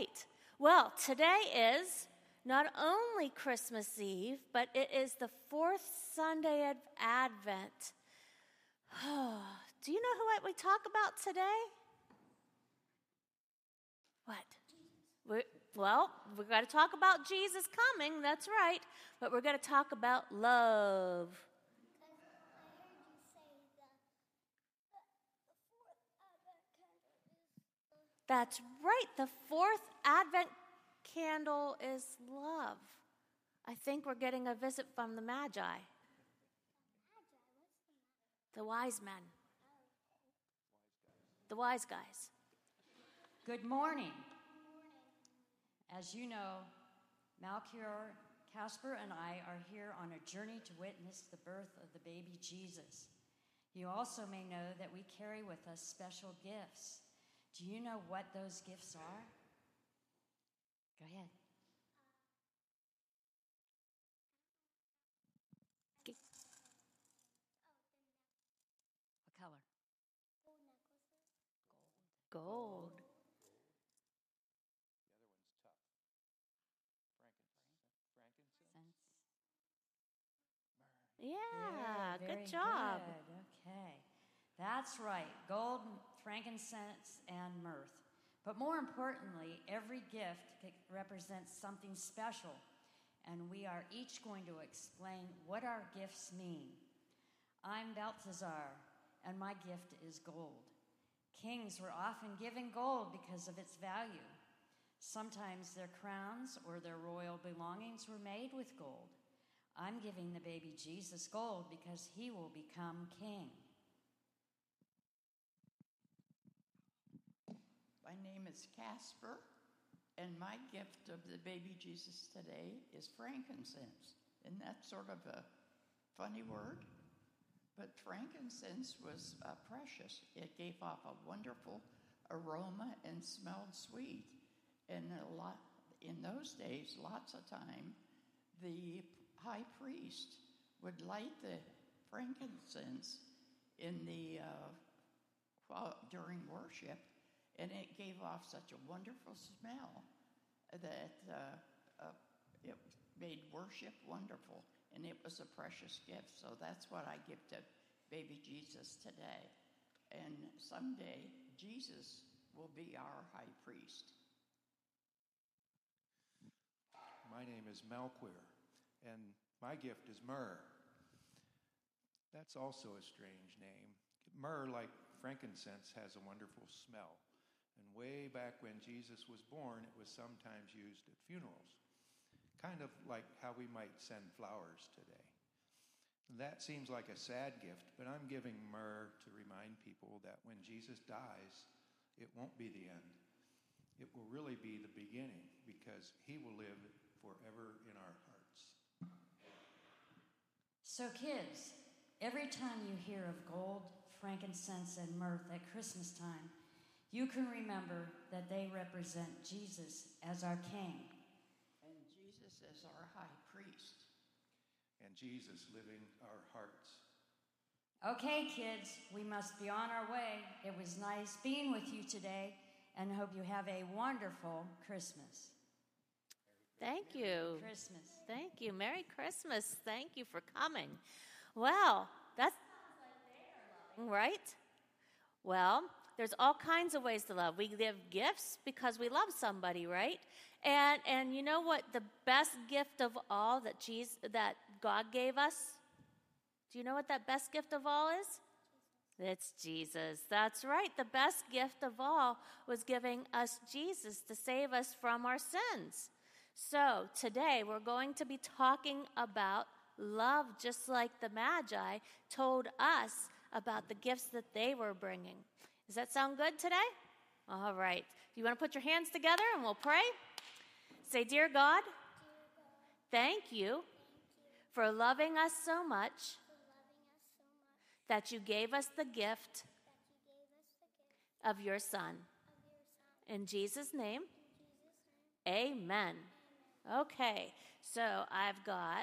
right. Well, today is not only Christmas Eve, but it is the fourth Sunday of Advent. Do you know who we talk about today? What? We're, well, we're going to talk about Jesus coming, that's right, but we're going to talk about love. That's right. The fourth Advent candle is love. I think we're getting a visit from the Magi, the wise men, the wise guys. Good morning. As you know, Melchior, Casper, and I are here on a journey to witness the birth of the baby Jesus. You also may know that we carry with us special gifts. Do you know what those gifts are? Go ahead. What color? Gold. Yeah, Very good job. good. Okay. That's right. Gold, frankincense, and myrrh. But more importantly, every gift represents something special, and we are each going to explain what our gifts mean. I'm Balthazar, and my gift is gold. Kings were often given gold because of its value. Sometimes their crowns or their royal belongings were made with gold. I'm giving the baby Jesus gold because he will become king. Name is Casper, and my gift of the baby Jesus today is frankincense. And that's sort of a funny word, but frankincense was uh, precious. It gave off a wonderful aroma and smelled sweet. And a lot in those days, lots of time, the high priest would light the frankincense in the uh, during worship, and it gave off such a wonderful smell that uh, uh, it made worship wonderful, and it was a precious gift. So that's what I give to baby Jesus today, and someday Jesus will be our high priest. My name is Melchior and my gift is myrrh. That's also a strange name. Myrrh, like frankincense, has a wonderful smell. And way back when Jesus was born, it was sometimes used at funerals, kind of like how we might send flowers today. That seems like a sad gift, but I'm giving myrrh to remind people that when Jesus dies, it won't be the end. It will really be the beginning because he will live forever in our hearts. So, kids, every time you hear of gold, frankincense, and myrrh at Christmas time, you can remember that they represent Jesus as our King. And Jesus as our high priest. And Jesus living our hearts. Okay, kids, we must be on our way. It was nice being with you today, and hope you have a wonderful Christmas. Thank you. Christmas. Thank you. Merry Christmas. Thank you for coming. Well, that's right. Well, there's all kinds of ways to love. We give gifts because we love somebody, right? And and you know what the best gift of all that Jesus that God gave us? Do you know what that best gift of all is? It's Jesus. That's right. The best gift of all was giving us Jesus to save us from our sins. So, today we're going to be talking about love, just like the Magi told us about the gifts that they were bringing. Does that sound good today? All right. You want to put your hands together and we'll pray, say, Dear God, thank you for loving us so much that you gave us the gift of your Son. In Jesus' name, amen. Okay, so I've got